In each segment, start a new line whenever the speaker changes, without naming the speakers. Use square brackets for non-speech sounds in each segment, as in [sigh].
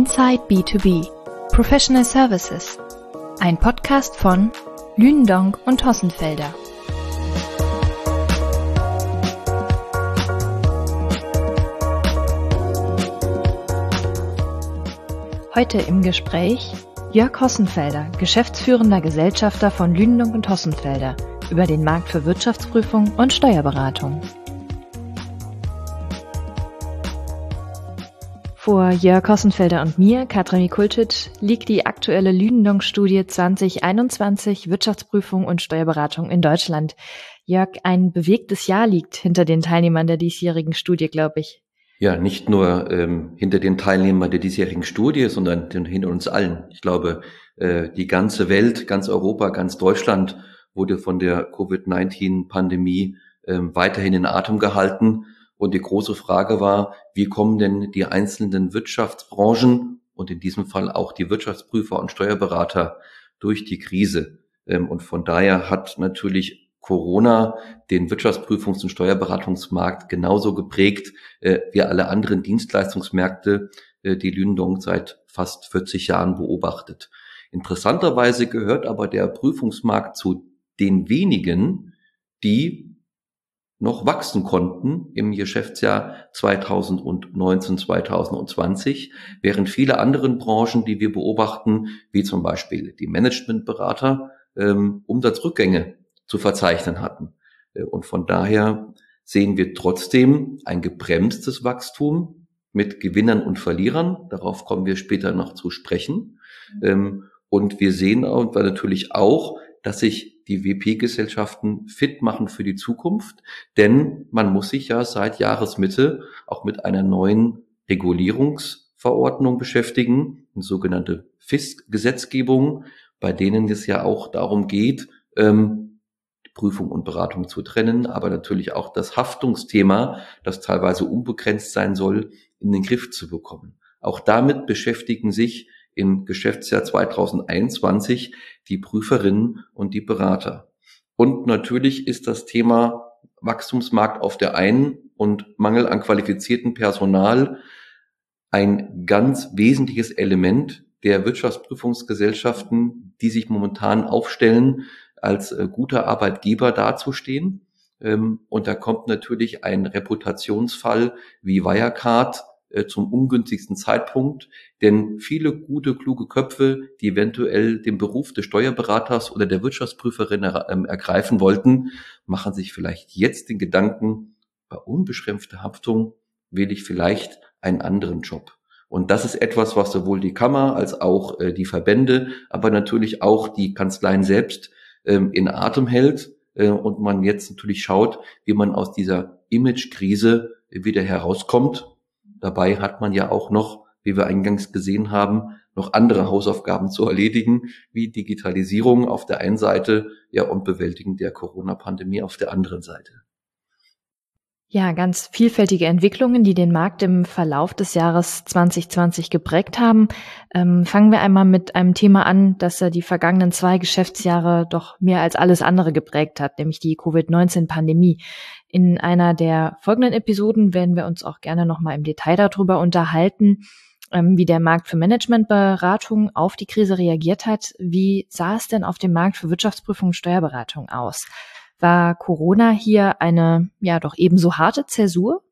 Inside B2B Professional Services. Ein Podcast von Lündong und Hossenfelder. Heute im Gespräch Jörg Hossenfelder, geschäftsführender Gesellschafter von Lündung und Hossenfelder, über den Markt für Wirtschaftsprüfung und Steuerberatung. Vor Jörg Hossenfelder und mir, Katrin Mikulcic, liegt die aktuelle Lündong-Studie 2021 Wirtschaftsprüfung und Steuerberatung in Deutschland. Jörg, ein bewegtes Jahr liegt hinter den Teilnehmern der diesjährigen Studie, glaube ich.
Ja, nicht nur ähm, hinter den Teilnehmern der diesjährigen Studie, sondern hinter uns allen. Ich glaube, äh, die ganze Welt, ganz Europa, ganz Deutschland wurde von der Covid-19-Pandemie äh, weiterhin in Atem gehalten. Und die große Frage war, wie kommen denn die einzelnen Wirtschaftsbranchen und in diesem Fall auch die Wirtschaftsprüfer und Steuerberater durch die Krise? Ähm, und von daher hat natürlich Corona den Wirtschaftsprüfungs- und Steuerberatungsmarkt genauso geprägt äh, wie alle anderen Dienstleistungsmärkte, äh, die Lündong seit fast 40 Jahren beobachtet. Interessanterweise gehört aber der Prüfungsmarkt zu den wenigen, die noch wachsen konnten im Geschäftsjahr 2019, 2020, während viele anderen Branchen, die wir beobachten, wie zum Beispiel die Managementberater, ähm, Umsatzrückgänge zu verzeichnen hatten. Äh, und von daher sehen wir trotzdem ein gebremstes Wachstum mit Gewinnern und Verlierern. Darauf kommen wir später noch zu sprechen. Ähm, und wir sehen auch, natürlich auch, dass sich die WP-Gesellschaften fit machen für die Zukunft, denn man muss sich ja seit Jahresmitte auch mit einer neuen Regulierungsverordnung beschäftigen, eine sogenannte FISK-Gesetzgebung, bei denen es ja auch darum geht, ähm, Prüfung und Beratung zu trennen, aber natürlich auch das Haftungsthema, das teilweise unbegrenzt sein soll, in den Griff zu bekommen. Auch damit beschäftigen sich im Geschäftsjahr 2021 die Prüferinnen und die Berater. Und natürlich ist das Thema Wachstumsmarkt auf der einen und Mangel an qualifiziertem Personal ein ganz wesentliches Element der Wirtschaftsprüfungsgesellschaften, die sich momentan aufstellen, als äh, guter Arbeitgeber dazustehen. Ähm, und da kommt natürlich ein Reputationsfall wie Wirecard zum ungünstigsten Zeitpunkt, denn viele gute, kluge Köpfe, die eventuell den Beruf des Steuerberaters oder der Wirtschaftsprüferin er, ähm, ergreifen wollten, machen sich vielleicht jetzt den Gedanken, bei unbeschränkter Haftung will ich vielleicht einen anderen Job. Und das ist etwas, was sowohl die Kammer als auch äh, die Verbände, aber natürlich auch die Kanzleien selbst ähm, in Atem hält äh, und man jetzt natürlich schaut, wie man aus dieser Imagekrise wieder herauskommt Dabei hat man ja auch noch, wie wir eingangs gesehen haben, noch andere Hausaufgaben zu erledigen, wie Digitalisierung auf der einen Seite ja und Bewältigen der Corona-Pandemie auf der anderen Seite.
Ja, ganz vielfältige Entwicklungen, die den Markt im Verlauf des Jahres 2020 geprägt haben. Ähm, fangen wir einmal mit einem Thema an, das er die vergangenen zwei Geschäftsjahre doch mehr als alles andere geprägt hat, nämlich die Covid-19-Pandemie. In einer der folgenden Episoden werden wir uns auch gerne nochmal im Detail darüber unterhalten, ähm, wie der Markt für Managementberatung auf die Krise reagiert hat. Wie sah es denn auf dem Markt für Wirtschaftsprüfung und Steuerberatung aus? War Corona hier eine ja doch ebenso harte Zäsur?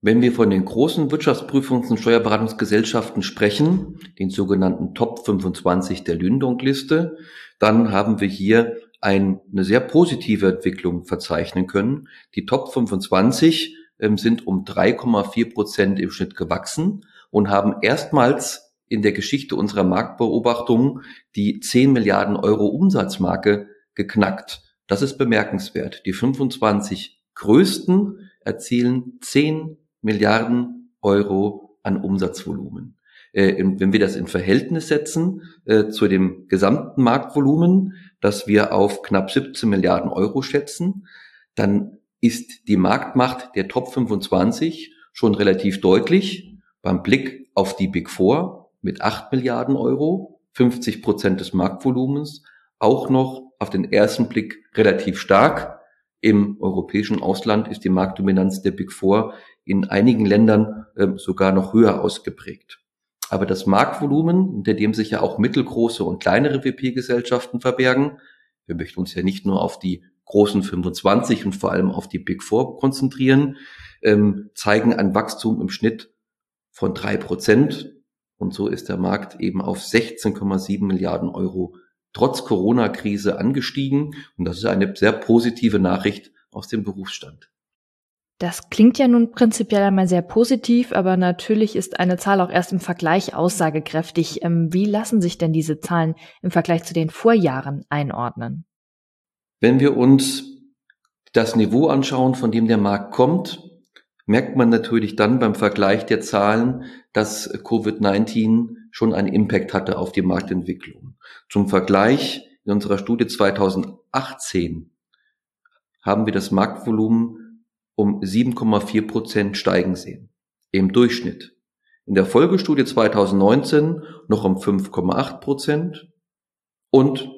Wenn wir von den großen Wirtschaftsprüfungs- und Steuerberatungsgesellschaften sprechen, den sogenannten Top 25 der Lündong-Liste, dann haben wir hier eine sehr positive Entwicklung verzeichnen können. Die Top 25 ähm, sind um 3,4 Prozent im Schnitt gewachsen und haben erstmals in der Geschichte unserer Marktbeobachtung die 10 Milliarden Euro Umsatzmarke geknackt. Das ist bemerkenswert. Die 25 größten erzielen 10 Milliarden Euro an Umsatzvolumen. Äh, wenn wir das in Verhältnis setzen äh, zu dem gesamten Marktvolumen, das wir auf knapp 17 Milliarden Euro schätzen, dann ist die Marktmacht der Top 25 schon relativ deutlich beim Blick auf die Big Four mit 8 Milliarden Euro, 50 Prozent des Marktvolumens, auch noch auf den ersten Blick relativ stark. Im europäischen Ausland ist die Marktdominanz der Big Four in einigen Ländern äh, sogar noch höher ausgeprägt. Aber das Marktvolumen, hinter dem sich ja auch mittelgroße und kleinere WP-Gesellschaften verbergen, wir möchten uns ja nicht nur auf die großen 25 und vor allem auf die Big Four konzentrieren, ähm, zeigen ein Wachstum im Schnitt von drei Prozent. Und so ist der Markt eben auf 16,7 Milliarden Euro trotz Corona-Krise angestiegen. Und das ist eine sehr positive Nachricht aus dem Berufsstand.
Das klingt ja nun prinzipiell einmal sehr positiv, aber natürlich ist eine Zahl auch erst im Vergleich aussagekräftig. Ähm, wie lassen sich denn diese Zahlen im Vergleich zu den Vorjahren einordnen?
Wenn wir uns das Niveau anschauen, von dem der Markt kommt, merkt man natürlich dann beim Vergleich der Zahlen, dass Covid-19 schon einen Impact hatte auf die Marktentwicklung. Zum Vergleich in unserer Studie 2018 haben wir das Marktvolumen um 7,4 Prozent steigen sehen. Im Durchschnitt. In der Folgestudie 2019 noch um 5,8 Prozent und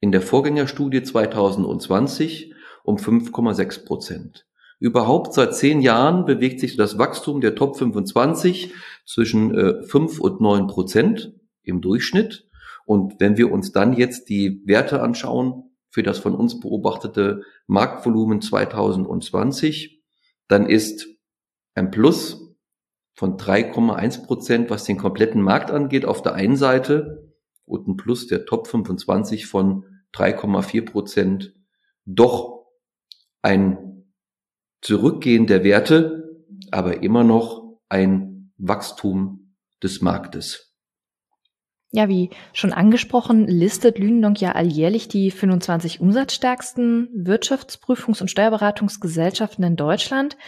in der Vorgängerstudie 2020 um 5,6 Prozent. Überhaupt seit zehn Jahren bewegt sich das Wachstum der Top 25 zwischen äh, 5 und 9 Prozent im Durchschnitt. Und wenn wir uns dann jetzt die Werte anschauen, für das von uns beobachtete Marktvolumen 2020, dann ist ein Plus von 3,1 Prozent, was den kompletten Markt angeht, auf der einen Seite und ein Plus der Top 25 von 3,4 Prozent doch ein Zurückgehen der Werte, aber immer noch ein Wachstum des Marktes.
Ja, wie schon angesprochen, listet Lünendonk ja alljährlich die 25 umsatzstärksten Wirtschaftsprüfungs- und Steuerberatungsgesellschaften in Deutschland.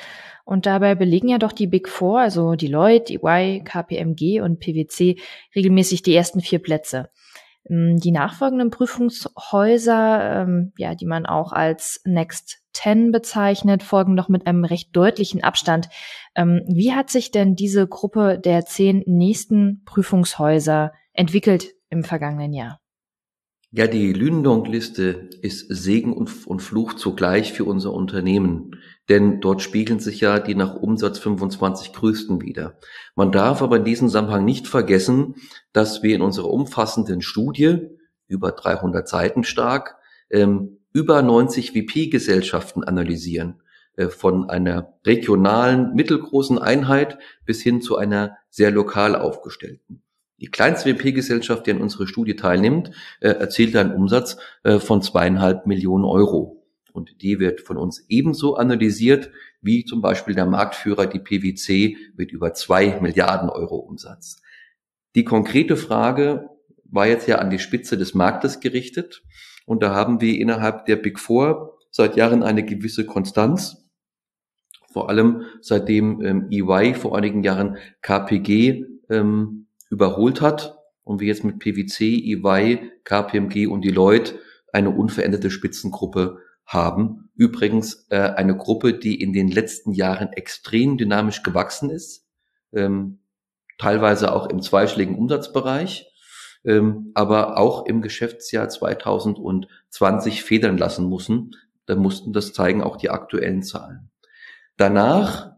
Und dabei belegen ja doch die Big Four, also Deloitte, EY, KPMG und PwC, regelmäßig die ersten vier Plätze. Ähm, die nachfolgenden Prüfungshäuser, ähm, ja, die man auch als Next Ten bezeichnet, folgen noch mit einem recht deutlichen Abstand. Ähm, wie hat sich denn diese Gruppe der zehn nächsten Prüfungshäuser entwickelt im vergangenen Jahr?
Ja, die Lünendonk-Liste ist Segen und, und Fluch zugleich für unser Unternehmen, denn dort spiegeln sich ja die nach Umsatz 25 größten wieder. Man darf aber in diesem Zusammenhang nicht vergessen, dass wir in unserer umfassenden Studie, über 300 Seiten stark, ähm, über 90 VP-Gesellschaften analysieren, äh, von einer regionalen, mittelgroßen Einheit bis hin zu einer sehr lokal aufgestellten. Die kleinste WP-Gesellschaft, die an unserer Studie teilnimmt, äh, erzielt einen Umsatz äh, von zweieinhalb Millionen Euro. Und die wird von uns ebenso analysiert wie zum Beispiel der Marktführer, die PwC, mit über zwei Milliarden Euro Umsatz. Die konkrete Frage war jetzt ja an die Spitze des Marktes gerichtet. Und da haben wir innerhalb der Big Four seit Jahren eine gewisse Konstanz. Vor allem seitdem ähm, EY vor einigen Jahren KPG ähm, überholt hat und wir jetzt mit PwC, EY, KPMG und Deloitte eine unveränderte Spitzengruppe haben. Übrigens äh, eine Gruppe, die in den letzten Jahren extrem dynamisch gewachsen ist, ähm, teilweise auch im zweischlägigen Umsatzbereich, ähm, aber auch im Geschäftsjahr 2020 federn lassen mussten. Da mussten das zeigen auch die aktuellen Zahlen. Danach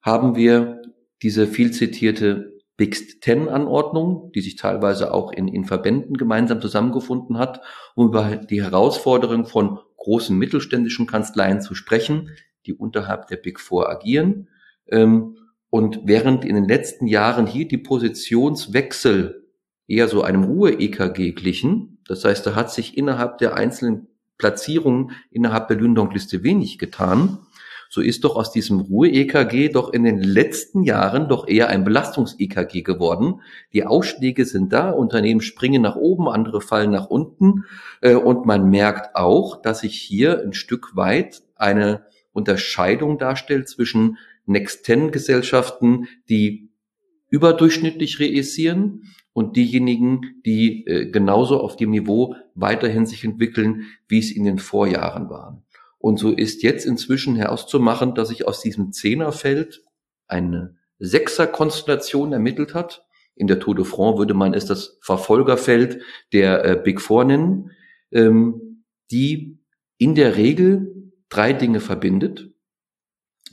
haben wir diese viel zitierte Big Ten Anordnung, die sich teilweise auch in, in Verbänden gemeinsam zusammengefunden hat, um über die Herausforderung von großen mittelständischen Kanzleien zu sprechen, die unterhalb der Big Four agieren. Ähm, und während in den letzten Jahren hier die Positionswechsel eher so einem Ruhe-EKG glichen, das heißt, da hat sich innerhalb der einzelnen Platzierungen innerhalb der Lündong-Liste wenig getan, so ist doch aus diesem Ruhe-EKG doch in den letzten Jahren doch eher ein Belastungs-EKG geworden. Die Ausschläge sind da, Unternehmen springen nach oben, andere fallen nach unten äh, und man merkt auch, dass sich hier ein Stück weit eine Unterscheidung darstellt zwischen Next-10-Gesellschaften, die überdurchschnittlich reüssieren und diejenigen, die äh, genauso auf dem Niveau weiterhin sich entwickeln, wie es in den Vorjahren waren. Und so ist jetzt inzwischen herauszumachen, dass sich aus diesem Zehnerfeld eine Sechser-Konstellation ermittelt hat. In der Tour de France würde man es das Verfolgerfeld der äh, Big Four nennen, ähm, die in der Regel drei Dinge verbindet.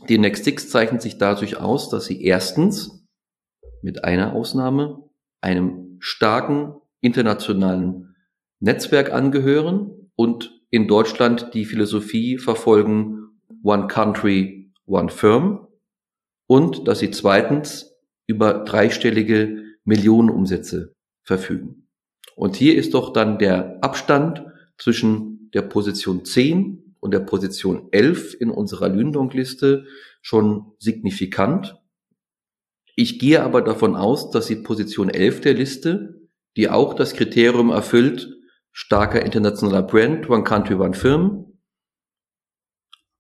Die Next Six zeichnet sich dadurch aus, dass sie erstens mit einer Ausnahme einem starken internationalen Netzwerk angehören und in Deutschland die Philosophie verfolgen One Country, One Firm und dass sie zweitens über dreistellige Millionenumsätze verfügen. Und hier ist doch dann der Abstand zwischen der Position 10 und der Position 11 in unserer Lündong-Liste schon signifikant. Ich gehe aber davon aus, dass die Position 11 der Liste, die auch das Kriterium erfüllt, starker internationaler Brand, One Country, One Firm,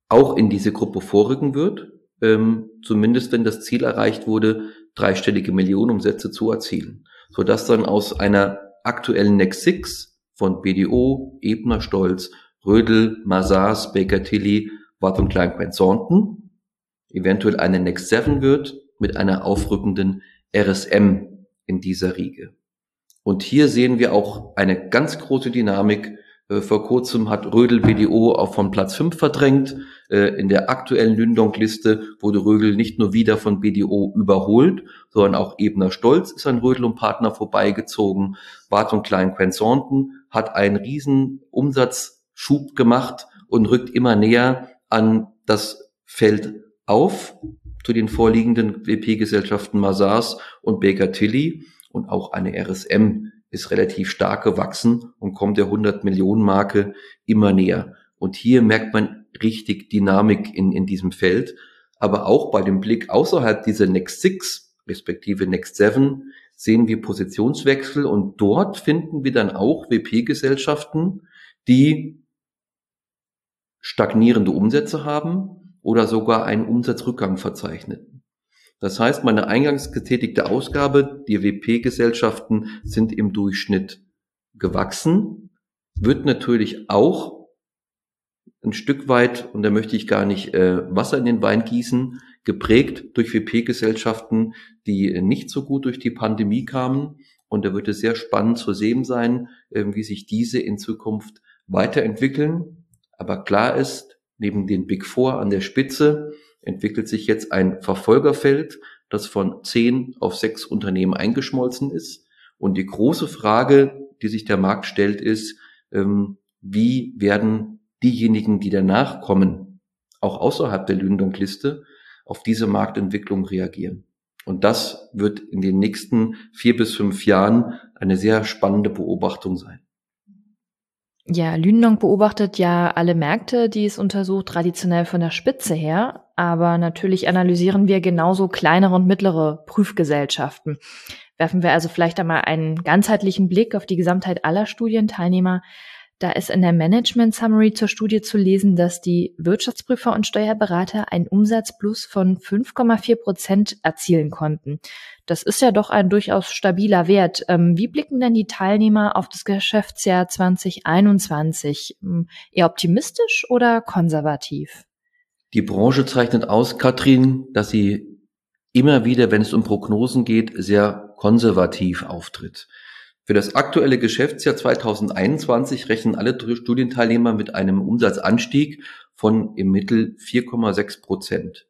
auch in diese Gruppe vorrücken wird, ähm, zumindest wenn das Ziel erreicht wurde, dreistellige Millionenumsätze zu erzielen, sodass dann aus einer aktuellen Next Six von BDO, Ebner Stolz, Rödel, Mazars, Baker Tilly, Watt und Klein Thornton eventuell eine Next Seven wird mit einer aufrückenden RSM in dieser Riege. Und hier sehen wir auch eine ganz große Dynamik. Äh, vor kurzem hat Rödel BDO auch von Platz 5 verdrängt. Äh, in der aktuellen Lündong-Liste wurde Rödel nicht nur wieder von BDO überholt, sondern auch Ebner Stolz ist an Rödel und Partner vorbeigezogen. Bart und Klein Quenzonten hat einen riesen Umsatzschub gemacht und rückt immer näher an das Feld auf zu den vorliegenden WP-Gesellschaften Mazars und Baker Tilly und auch eine RSM ist relativ stark gewachsen und kommt der 100 Millionen Marke immer näher. Und hier merkt man richtig Dynamik in, in diesem Feld. Aber auch bei dem Blick außerhalb dieser Next Six, respektive Next Seven, sehen wir Positionswechsel und dort finden wir dann auch WP-Gesellschaften, die stagnierende Umsätze haben oder sogar einen Umsatzrückgang verzeichnen. Das heißt, meine eingangs getätigte Ausgabe, die WP-Gesellschaften sind im Durchschnitt gewachsen, wird natürlich auch ein Stück weit, und da möchte ich gar nicht äh, Wasser in den Wein gießen, geprägt durch WP-Gesellschaften, die nicht so gut durch die Pandemie kamen. Und da wird es sehr spannend zu sehen sein, äh, wie sich diese in Zukunft weiterentwickeln. Aber klar ist, neben den Big Four an der Spitze entwickelt sich jetzt ein Verfolgerfeld, das von zehn auf sechs Unternehmen eingeschmolzen ist. Und die große Frage, die sich der Markt stellt, ist, ähm, wie werden diejenigen, die danach kommen, auch außerhalb der Lündung-Liste, auf diese Marktentwicklung reagieren. Und das wird in den nächsten vier bis fünf Jahren eine sehr spannende Beobachtung sein.
Ja, Lündong beobachtet ja alle Märkte, die es untersucht, traditionell von der Spitze her. Aber natürlich analysieren wir genauso kleinere und mittlere Prüfgesellschaften. Werfen wir also vielleicht einmal einen ganzheitlichen Blick auf die Gesamtheit aller Studienteilnehmer, da ist in der Management Summary zur Studie zu lesen, dass die Wirtschaftsprüfer und Steuerberater einen Umsatzplus von 5,4 Prozent erzielen konnten. Das ist ja doch ein durchaus stabiler Wert. Ähm, wie blicken denn die Teilnehmer auf das Geschäftsjahr 2021? Hm, eher optimistisch oder konservativ?
Die Branche zeichnet aus, Katrin, dass sie immer wieder, wenn es um Prognosen geht, sehr konservativ auftritt. Für das aktuelle Geschäftsjahr 2021 rechnen alle Studienteilnehmer mit einem Umsatzanstieg von im Mittel 4,6 Prozent.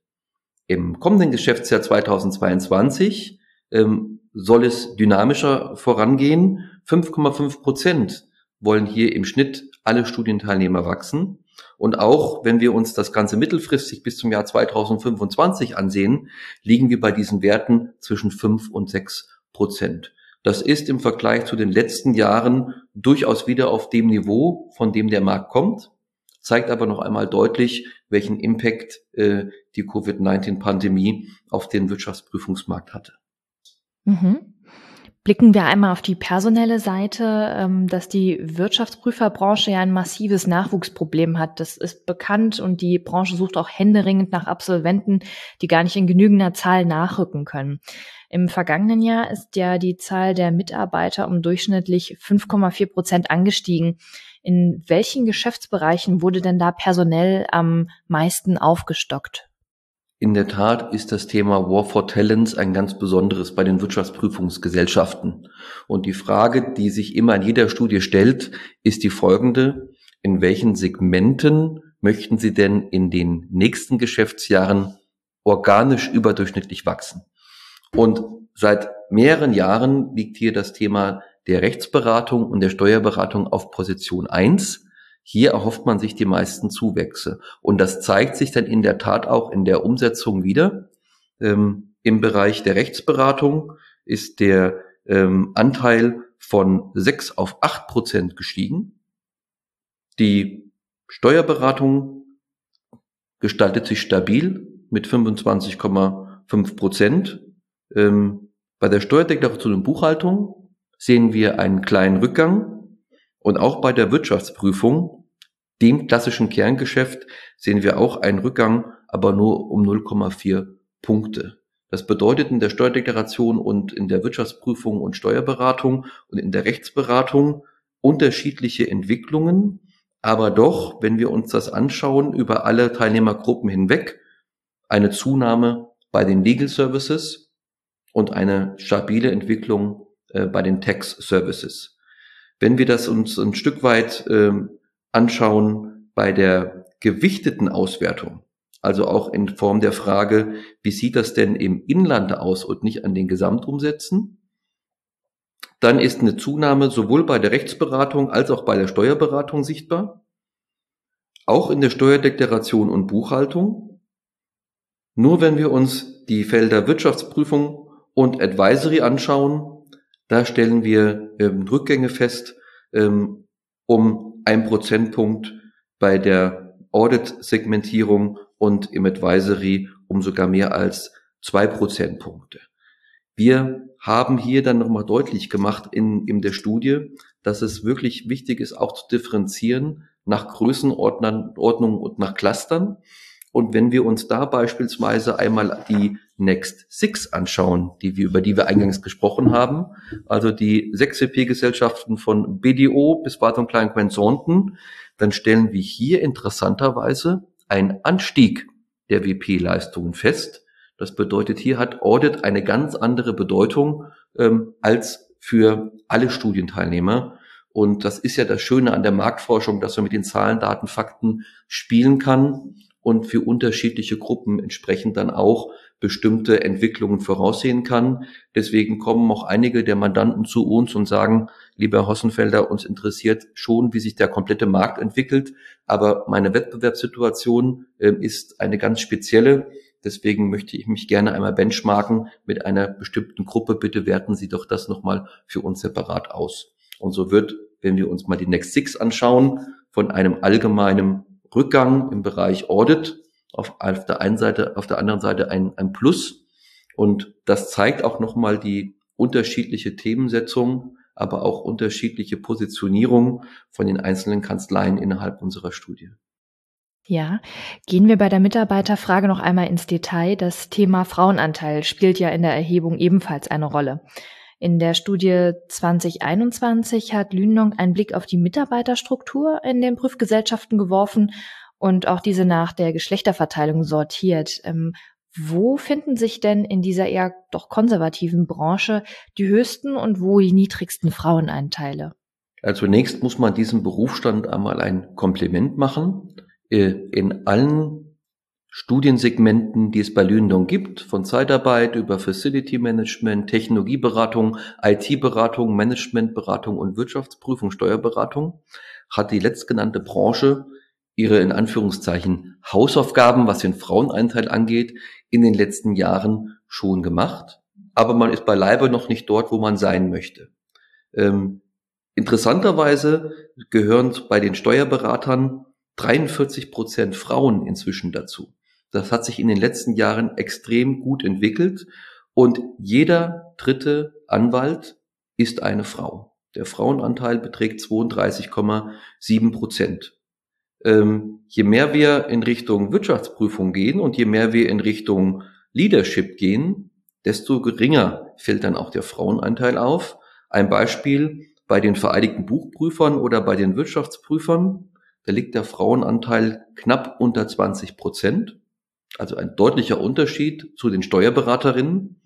Im kommenden Geschäftsjahr 2022 ähm, soll es dynamischer vorangehen. 5,5 Prozent wollen hier im Schnitt alle Studienteilnehmer wachsen. Und auch wenn wir uns das Ganze mittelfristig bis zum Jahr 2025 ansehen, liegen wir bei diesen Werten zwischen 5 und 6 Prozent. Das ist im Vergleich zu den letzten Jahren durchaus wieder auf dem Niveau, von dem der Markt kommt, zeigt aber noch einmal deutlich, welchen Impact äh, die Covid-19-Pandemie auf den Wirtschaftsprüfungsmarkt hatte.
Mhm. Blicken wir einmal auf die personelle Seite, ähm, dass die Wirtschaftsprüferbranche ja ein massives Nachwuchsproblem hat. Das ist bekannt und die Branche sucht auch händeringend nach Absolventen, die gar nicht in genügender Zahl nachrücken können. Im vergangenen Jahr ist ja die Zahl der Mitarbeiter um durchschnittlich 5,4 Prozent angestiegen. In welchen Geschäftsbereichen wurde denn da personell am meisten aufgestockt?
In der Tat ist das Thema War for Talents ein ganz besonderes bei den Wirtschaftsprüfungsgesellschaften. Und die Frage, die sich immer in jeder Studie stellt, ist die folgende. In welchen Segmenten möchten Sie denn in den nächsten Geschäftsjahren organisch überdurchschnittlich wachsen? Und seit mehreren Jahren liegt hier das Thema der Rechtsberatung und der Steuerberatung auf Position eins. Hier erhofft man sich die meisten Zuwächse. Und das zeigt sich dann in der Tat auch in der Umsetzung wieder. Ähm, Im Bereich der Rechtsberatung ist der ähm, Anteil von sechs auf acht Prozent gestiegen. Die Steuerberatung gestaltet sich stabil mit 25,5 Prozent. Ähm, bei der Steuerdeklaration und Buchhaltung sehen wir einen kleinen Rückgang und auch bei der Wirtschaftsprüfung, dem klassischen Kerngeschäft, sehen wir auch einen Rückgang, aber nur um 0,4 Punkte. Das bedeutet in der Steuerdeklaration und in der Wirtschaftsprüfung und Steuerberatung und in der Rechtsberatung unterschiedliche Entwicklungen, aber doch, wenn wir uns das anschauen, über alle Teilnehmergruppen hinweg, eine Zunahme bei den Legal Services und eine stabile Entwicklung äh, bei den Tax Services. Wenn wir das uns ein Stück weit äh, anschauen bei der gewichteten Auswertung, also auch in Form der Frage, wie sieht das denn im Inland aus und nicht an den Gesamtumsätzen, dann ist eine Zunahme sowohl bei der Rechtsberatung als auch bei der Steuerberatung sichtbar, auch in der Steuerdeklaration und Buchhaltung. Nur wenn wir uns die Felder Wirtschaftsprüfung und Advisory anschauen, da stellen wir ähm, Rückgänge fest ähm, um ein Prozentpunkt bei der Audit-Segmentierung und im Advisory um sogar mehr als zwei Prozentpunkte. Wir haben hier dann nochmal deutlich gemacht in, in der Studie, dass es wirklich wichtig ist, auch zu differenzieren nach Größenordnung und nach Clustern. Und wenn wir uns da beispielsweise einmal die Next Six anschauen, die wir, über die wir eingangs gesprochen haben, also die sechs WP-Gesellschaften von BDO bis Barton Klein Quent Thornton, dann stellen wir hier interessanterweise einen Anstieg der WP-Leistungen fest. Das bedeutet, hier hat Audit eine ganz andere Bedeutung ähm, als für alle Studienteilnehmer. Und das ist ja das Schöne an der Marktforschung, dass man mit den Zahlen, Daten, Fakten spielen kann und für unterschiedliche Gruppen entsprechend dann auch bestimmte Entwicklungen voraussehen kann. Deswegen kommen auch einige der Mandanten zu uns und sagen, lieber Hossenfelder, uns interessiert schon, wie sich der komplette Markt entwickelt, aber meine Wettbewerbssituation äh, ist eine ganz spezielle Deswegen möchte ich mich gerne einmal benchmarken mit einer bestimmten Gruppe. Bitte werten Sie doch das nochmal für uns separat aus. Und so wird, wenn wir uns mal die Next Six anschauen, von einem allgemeinen Rückgang im Bereich Audit auf, auf der einen Seite, auf der anderen Seite ein, ein Plus. Und das zeigt auch nochmal die unterschiedliche Themensetzung, aber auch unterschiedliche Positionierung von den einzelnen Kanzleien innerhalb unserer Studie.
Ja, gehen wir bei der Mitarbeiterfrage noch einmal ins Detail. Das Thema Frauenanteil spielt ja in der Erhebung ebenfalls eine Rolle. In der Studie 2021 hat Lünong einen Blick auf die Mitarbeiterstruktur in den Prüfgesellschaften geworfen und auch diese nach der Geschlechterverteilung sortiert. Ähm, wo finden sich denn in dieser eher doch konservativen Branche die höchsten und wo die niedrigsten Frauenanteile?
Also zunächst muss man diesem Berufsstand einmal ein Kompliment machen. Äh, in allen Studiensegmenten, die es bei Lündong gibt, von Zeitarbeit über Facility Management, Technologieberatung, IT-Beratung, Managementberatung und Wirtschaftsprüfung, Steuerberatung, hat die letztgenannte Branche ihre in Anführungszeichen Hausaufgaben, was den Fraueneinteil angeht, in den letzten Jahren schon gemacht. Aber man ist beileibe noch nicht dort, wo man sein möchte. Ähm, interessanterweise gehören bei den Steuerberatern 43 Prozent Frauen inzwischen dazu. Das hat sich in den letzten Jahren extrem gut entwickelt und jeder dritte Anwalt ist eine Frau. Der Frauenanteil beträgt 32,7 Prozent. Ähm, je mehr wir in Richtung Wirtschaftsprüfung gehen und je mehr wir in Richtung Leadership gehen, desto geringer fällt dann auch der Frauenanteil auf. Ein Beispiel bei den Vereinigten Buchprüfern oder bei den Wirtschaftsprüfern. Da liegt der Frauenanteil knapp unter 20 Prozent. Also ein deutlicher Unterschied zu den Steuerberaterinnen.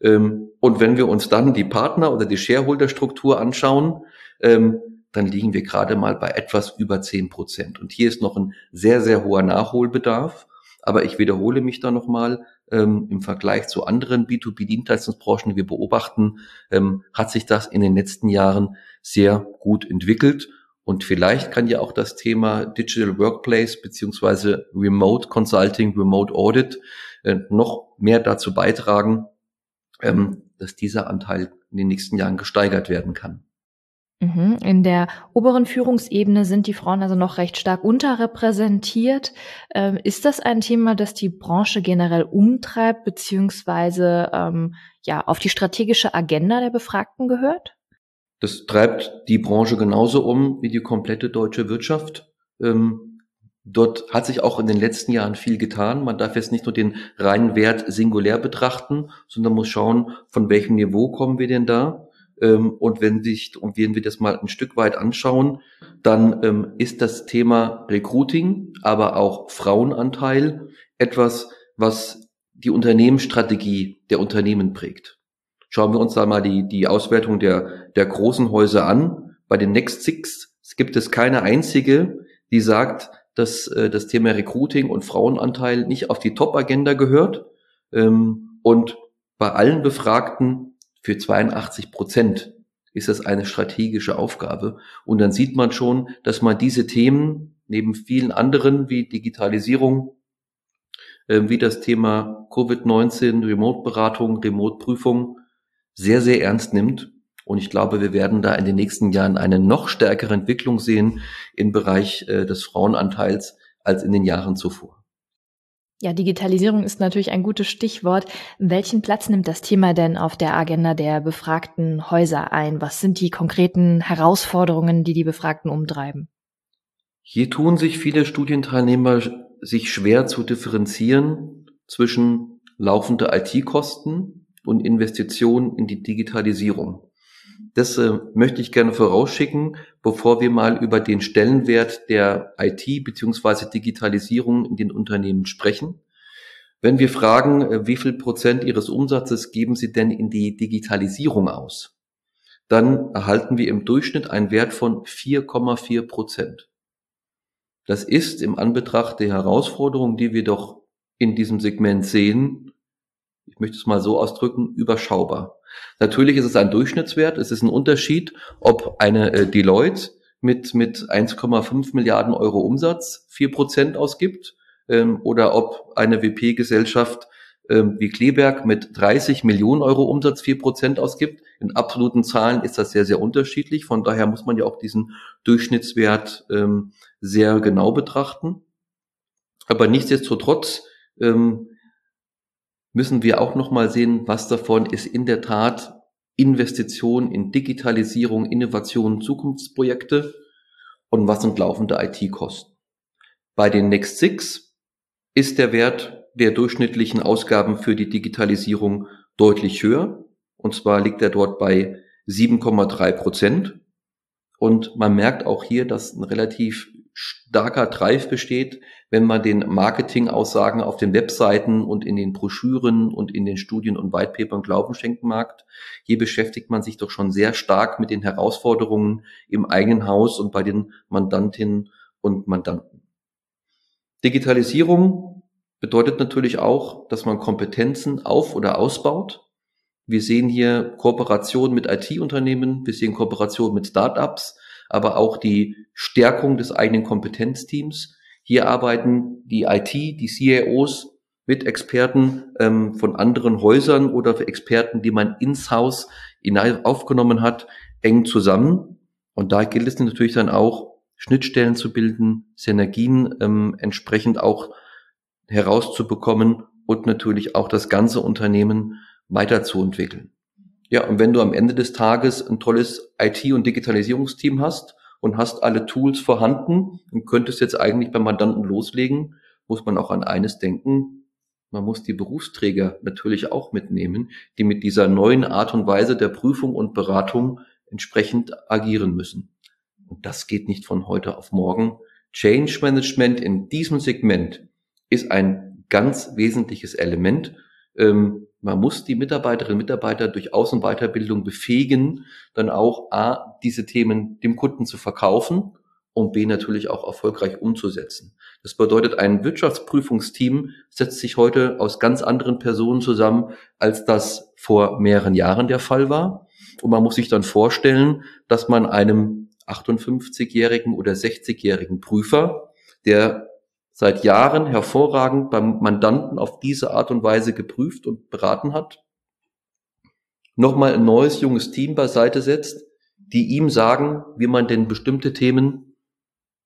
Ähm, und wenn wir uns dann die Partner- oder die Shareholder-Struktur anschauen, ähm, dann liegen wir gerade mal bei etwas über 10 Prozent. Und hier ist noch ein sehr, sehr hoher Nachholbedarf. Aber ich wiederhole mich da nochmal, ähm, im Vergleich zu anderen B2B-Dienstleistungsbranchen, die wir beobachten, hat sich das in den letzten Jahren sehr gut entwickelt. Und vielleicht kann ja auch das Thema Digital Workplace beziehungsweise Remote Consulting, Remote Audit äh, noch mehr dazu beitragen, ähm, dass dieser Anteil in den nächsten Jahren gesteigert werden kann.
Mhm. In der oberen Führungsebene sind die Frauen also noch recht stark unterrepräsentiert. Ähm, ist das ein Thema, das die Branche generell umtreibt, beziehungsweise ähm, ja auf die strategische Agenda der Befragten gehört?
Das treibt die Branche genauso um wie die komplette deutsche Wirtschaft. Ähm, dort hat sich auch in den letzten Jahren viel getan. Man darf jetzt nicht nur den reinen Wert singulär betrachten, sondern muss schauen, von welchem Niveau kommen wir denn da ähm, und wenn sich, und wenn wir das mal ein Stück weit anschauen, dann ähm, ist das Thema Recruiting, aber auch Frauenanteil etwas, was die Unternehmensstrategie der Unternehmen prägt. Schauen wir uns da mal die, die Auswertung der, der großen Häuser an. Bei den Next Six gibt es keine einzige, die sagt, dass äh, das Thema Recruiting und Frauenanteil nicht auf die Top-Agenda gehört. Ähm, und bei allen Befragten für 82 Prozent ist das eine strategische Aufgabe. Und dann sieht man schon, dass man diese Themen neben vielen anderen wie Digitalisierung, äh, wie das Thema Covid-19, Remote-Beratung, Remote-Prüfung sehr, sehr ernst nimmt. Und ich glaube, wir werden da in den nächsten Jahren eine noch stärkere Entwicklung sehen im Bereich äh, des Frauenanteils als in den Jahren zuvor.
Ja, Digitalisierung ist natürlich ein gutes Stichwort. Welchen Platz nimmt das Thema denn auf der Agenda der befragten Häuser ein? Was sind die konkreten Herausforderungen, die die Befragten umtreiben?
Hier tun sich viele Studienteilnehmer sich schwer zu differenzieren zwischen laufende IT-Kosten und Investitionen in die Digitalisierung. Das äh, möchte ich gerne vorausschicken, bevor wir mal über den Stellenwert der IT beziehungsweise Digitalisierung in den Unternehmen sprechen. Wenn wir fragen, äh, wie viel Prozent Ihres Umsatzes geben Sie denn in die Digitalisierung aus, dann erhalten wir im Durchschnitt einen Wert von 4,4 Prozent. Das ist im Anbetracht der Herausforderungen, die wir doch in diesem Segment sehen, ich möchte es mal so ausdrücken, überschaubar. Natürlich ist es ein Durchschnittswert. Es ist ein Unterschied, ob eine äh, Deloitte mit, mit 1,5 Milliarden Euro Umsatz 4% ausgibt ähm, oder ob eine WP-Gesellschaft ähm, wie Kleberg mit 30 Millionen Euro Umsatz 4% ausgibt. In absoluten Zahlen ist das sehr, sehr unterschiedlich. Von daher muss man ja auch diesen Durchschnittswert ähm, sehr genau betrachten. Aber nichtsdestotrotz ähm, müssen wir auch nochmal sehen, was davon ist in der Tat Investition in Digitalisierung, Innovation, Zukunftsprojekte und was sind laufende IT-Kosten. Bei den Next Six ist der Wert der durchschnittlichen Ausgaben für die Digitalisierung deutlich höher. Und zwar liegt er dort bei 7,3 Prozent. Und man merkt auch hier, dass ein relativ starker Drive besteht, wenn man den Marketingaussagen auf den Webseiten und in den Broschüren und in den Studien und Whitepapern Glauben schenken mag. Hier beschäftigt man sich doch schon sehr stark mit den Herausforderungen im eigenen Haus und bei den Mandantinnen und Mandanten. Digitalisierung bedeutet natürlich auch, dass man Kompetenzen auf- oder ausbaut. Wir sehen hier Kooperation mit IT-Unternehmen, wir sehen Kooperation mit Startups, aber auch die Stärkung des eigenen Kompetenzteams. Hier arbeiten die IT, die CAOs mit Experten ähm, von anderen Häusern oder Experten, die man ins Haus aufgenommen hat, eng zusammen. Und da gilt es natürlich dann auch, Schnittstellen zu bilden, Synergien ähm, entsprechend auch herauszubekommen und natürlich auch das ganze Unternehmen weiterzuentwickeln. Ja, und wenn du am Ende des Tages ein tolles IT- und Digitalisierungsteam hast und hast alle Tools vorhanden und könntest jetzt eigentlich beim Mandanten loslegen, muss man auch an eines denken. Man muss die Berufsträger natürlich auch mitnehmen, die mit dieser neuen Art und Weise der Prüfung und Beratung entsprechend agieren müssen. Und das geht nicht von heute auf morgen. Change Management in diesem Segment ist ein ganz wesentliches Element. Ähm, man muss die Mitarbeiterinnen und Mitarbeiter durch Aus- und Weiterbildung befähigen, dann auch A, diese Themen dem Kunden zu verkaufen und B natürlich auch erfolgreich umzusetzen. Das bedeutet, ein Wirtschaftsprüfungsteam setzt sich heute aus ganz anderen Personen zusammen, als das vor mehreren Jahren der Fall war. Und man muss sich dann vorstellen, dass man einem 58-jährigen oder 60-jährigen Prüfer, der seit Jahren hervorragend beim Mandanten auf diese Art und Weise geprüft und beraten hat, nochmal ein neues junges Team beiseite setzt, die ihm sagen, wie man denn bestimmte Themen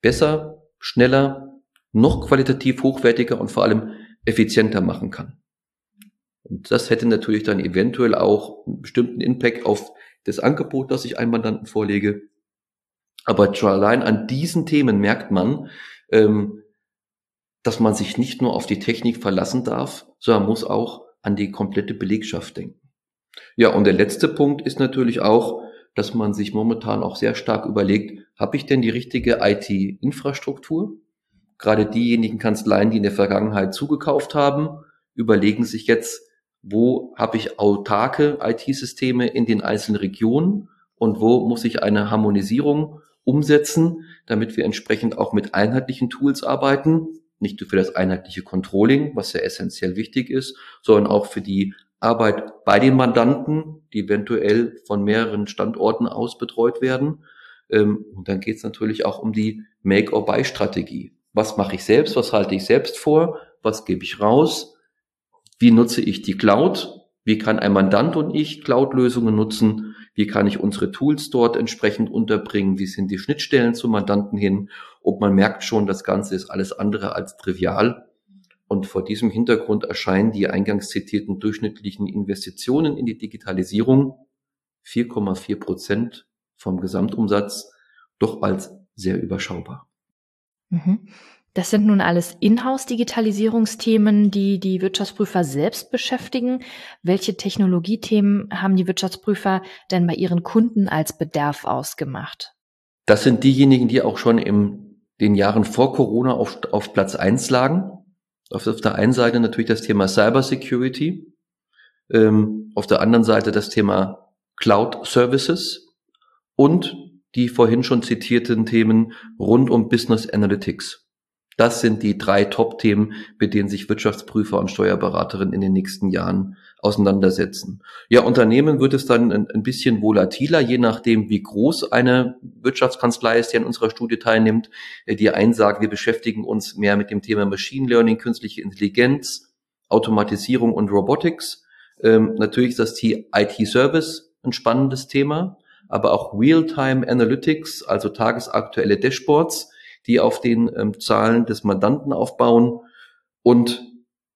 besser, schneller, noch qualitativ hochwertiger und vor allem effizienter machen kann. Und das hätte natürlich dann eventuell auch einen bestimmten Impact auf das Angebot, das ich einem Mandanten vorlege. Aber allein an diesen Themen merkt man, ähm, dass man sich nicht nur auf die Technik verlassen darf, sondern muss auch an die komplette Belegschaft denken. Ja, und der letzte Punkt ist natürlich auch, dass man sich momentan auch sehr stark überlegt, habe ich denn die richtige IT-Infrastruktur? Gerade diejenigen Kanzleien, die in der Vergangenheit zugekauft haben, überlegen sich jetzt, wo habe ich autarke IT-Systeme in den einzelnen Regionen und wo muss ich eine Harmonisierung umsetzen, damit wir entsprechend auch mit einheitlichen Tools arbeiten, nicht nur für das einheitliche Controlling, was ja essentiell wichtig ist, sondern auch für die Arbeit bei den Mandanten, die eventuell von mehreren Standorten aus betreut werden. Ähm, und dann geht es natürlich auch um die Make-or-Buy-Strategie. Was mache ich selbst? Was halte ich selbst vor? Was gebe ich raus? Wie nutze ich die Cloud? Wie kann ein Mandant und ich Cloud-Lösungen nutzen? Wie kann ich unsere Tools dort entsprechend unterbringen? Wie sind die Schnittstellen zum Mandanten hin? Und man merkt schon, das Ganze ist alles andere als trivial. Und vor diesem Hintergrund erscheinen die eingangs zitierten durchschnittlichen Investitionen in die Digitalisierung 4,4 Prozent vom Gesamtumsatz doch als sehr überschaubar.
Mhm. Das sind nun alles Inhouse-Digitalisierungsthemen, die die Wirtschaftsprüfer selbst beschäftigen. Welche Technologiethemen haben die Wirtschaftsprüfer denn bei ihren Kunden als Bedarf ausgemacht?
Das sind diejenigen, die auch schon in den Jahren vor Corona auf, auf Platz eins lagen. Auf, der einen Seite natürlich das Thema Cybersecurity, ähm, auf der anderen Seite das Thema Cloud Services und die vorhin schon zitierten Themen rund um Business Analytics. Das sind die drei Top-Themen, mit denen sich Wirtschaftsprüfer und Steuerberaterinnen in den nächsten Jahren auseinandersetzen. Ja, Unternehmen wird es dann ein, bisschen volatiler, je nachdem, wie groß eine Wirtschaftskanzlei ist, die an unserer Studie teilnimmt. Äh, die einen sagen, wir beschäftigen uns mehr mit dem Thema Machine Learning, künstliche Intelligenz, Automatisierung und Robotics. Ähm, natürlich ist das IT-Service ein spannendes Thema, aber auch Real-Time Analytics, also tagesaktuelle Dashboards, die auf den ähm, Zahlen des Mandanten aufbauen und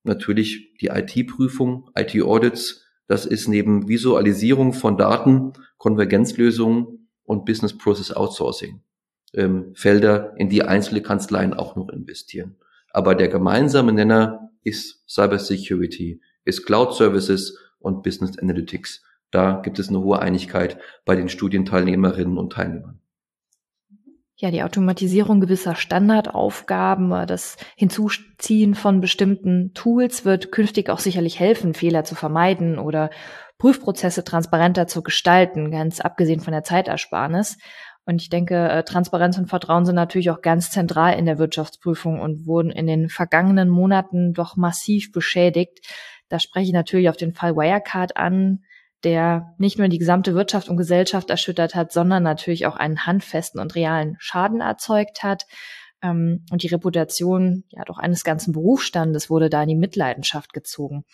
natürlich die IT-Prüfung, IT-Audits. Das ist neben Visualisierung von Daten, Konvergenzlösungen und Business Process Outsourcing ähm, Felder, in die einzelne Kanzleien auch noch investieren. Aber der gemeinsame Nenner ist Cybersecurity, ist Cloud Services und Business Analytics. Da gibt es eine hohe Einigkeit bei den Studienteilnehmerinnen und Teilnehmern
ja, die Automatisierung gewisser Standardaufgaben, äh, das Hinzuziehen von bestimmten Tools wird künftig auch sicherlich helfen, Fehler zu vermeiden oder Prüfprozesse transparenter zu gestalten, ganz abgesehen von der Zeitersparnis. Und ich denke, äh, Transparenz und Vertrauen sind natürlich auch ganz zentral in der Wirtschaftsprüfung und wurden in den vergangenen Monaten doch massiv beschädigt. Da spreche ich natürlich auf den Fall Wirecard an, der nicht nur die gesamte Wirtschaft und Gesellschaft erschüttert hat, sondern natürlich auch einen handfesten und realen Schaden erzeugt hat. Ähm, und die Reputation ja doch eines ganzen Berufsstandes wurde da in die Mitleidenschaft gezogen.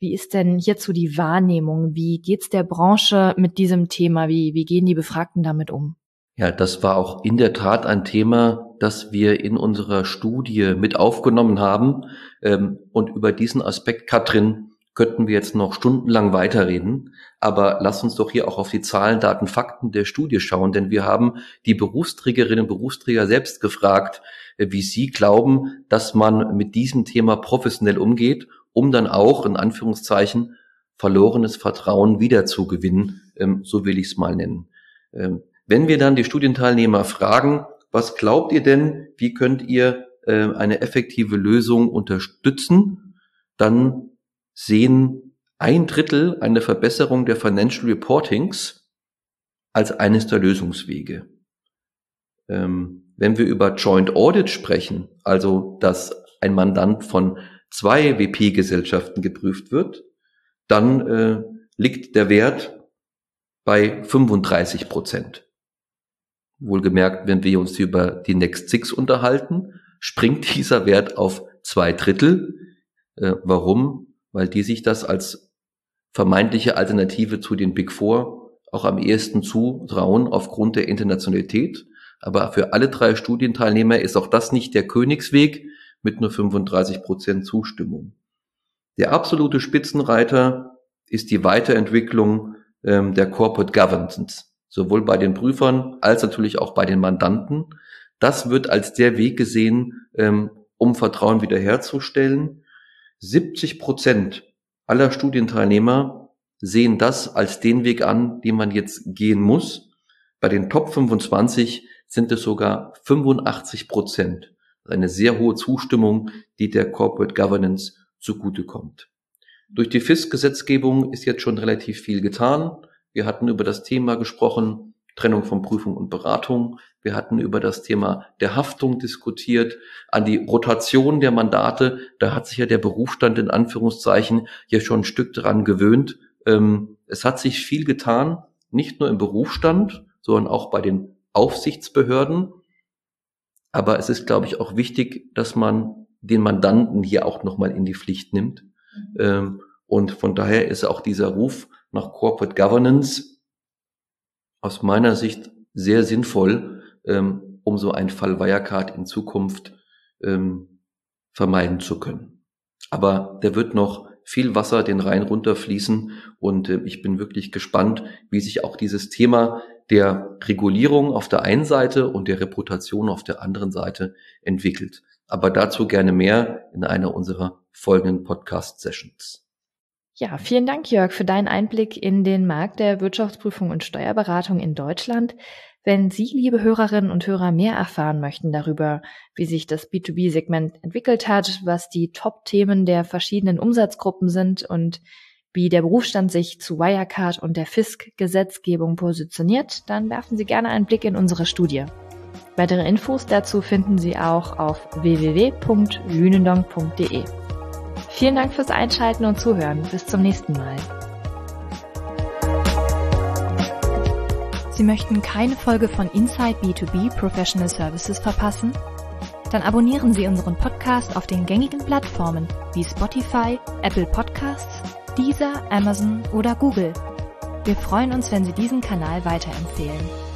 Wie ist denn hierzu die Wahrnehmung? Wie geht's der Branche mit diesem Thema? Wie, wie gehen die Befragten damit um?
Ja, das war auch in der Tat ein Thema, das wir in unserer Studie mit aufgenommen haben. Ähm, und über diesen Aspekt, Katrin, könnten wir jetzt noch stundenlang weiterreden. Aber lass uns doch hier auch auf die Zahlen, Daten, Fakten der Studie schauen, denn wir haben die Berufsträgerinnen und Berufsträger selbst gefragt, wie sie glauben, dass man mit diesem Thema professionell umgeht, um dann auch in Anführungszeichen verlorenes Vertrauen wiederzugewinnen, ähm, so will ich es mal nennen. Ähm, wenn wir dann die Studienteilnehmer fragen, was glaubt ihr denn, wie könnt ihr äh, eine effektive Lösung unterstützen, dann sehen ein Drittel eine Verbesserung der Financial Reportings als eines der Lösungswege. Ähm, Wenn wir über Joint Audit sprechen, also dass ein Mandant von zwei WP-Gesellschaften geprüft wird, dann äh, liegt der Wert bei 35 Prozent. Wohlgemerkt, wenn wir uns über die Next Six unterhalten, springt [laughs] dieser Wert auf zwei Drittel. Äh, warum? Weil die sich das als vermeintliche Alternative zu den Big Four auch am ehesten zutrauen aufgrund der Internationalität. Aber für alle drei Studienteilnehmer ist auch das nicht der Königsweg mit nur 35 Prozent Zustimmung. Der absolute Spitzenreiter ist die Weiterentwicklung ähm, der Corporate Governance, sowohl bei den Prüfern als natürlich auch bei den Mandanten. Das wird als der Weg gesehen, ähm, um Vertrauen wiederherzustellen. 70 Prozent aller Studienteilnehmer sehen das als den Weg an, den man jetzt gehen muss. Bei den Top 25 sind es sogar 85 Prozent. Eine sehr hohe Zustimmung, die der Corporate Governance zugutekommt. Durch die FIS-Gesetzgebung ist jetzt schon relativ viel getan. Wir hatten über das Thema gesprochen, Trennung von Prüfung und Beratung. Wir hatten über das Thema der Haftung diskutiert, an die Rotation der Mandate. Da hat sich ja der Berufsstand in Anführungszeichen ja schon ein Stück dran gewöhnt. Ähm, es hat sich viel getan, nicht nur im Berufsstand, sondern auch bei den Aufsichtsbehörden. Aber es ist, glaube ich, auch wichtig, dass man den Mandanten hier auch nochmal in die Pflicht nimmt. Mhm. Ähm, und von daher ist auch dieser Ruf nach Corporate Governance aus meiner Sicht sehr sinnvoll, ähm, um so einen Fall Wirecard in Zukunft ähm, vermeiden zu können. Aber der wird noch viel Wasser den Rhein runterfließen und äh, ich bin wirklich gespannt, wie sich auch dieses Thema der Regulierung auf der einen Seite und der Reputation auf der anderen Seite entwickelt. Aber dazu gerne mehr in einer unserer folgenden Podcast-Sessions.
Ja, vielen Dank, Jörg, für deinen Einblick in den Markt der Wirtschaftsprüfung und Steuerberatung in Deutschland. Wenn Sie, liebe Hörerinnen und Hörer, mehr erfahren möchten darüber, wie sich das B2B-Segment entwickelt hat, was die Top-Themen der verschiedenen Umsatzgruppen sind und wie der Berufsstand sich zu Wirecard und der FISK-Gesetzgebung positioniert, dann werfen Sie gerne einen Blick in unsere Studie. Weitere Infos dazu finden Sie auch auf www.lünendong.de. Vielen Dank fürs Einschalten und Zuhören. Bis zum nächsten Mal. Sie möchten keine Folge von Inside B2B Professional Services verpassen? Dann abonnieren Sie unseren Podcast auf den gängigen Plattformen wie Spotify, Apple Podcasts, Deezer, Amazon oder Google. Wir freuen uns, wenn Sie diesen Kanal weiterempfehlen.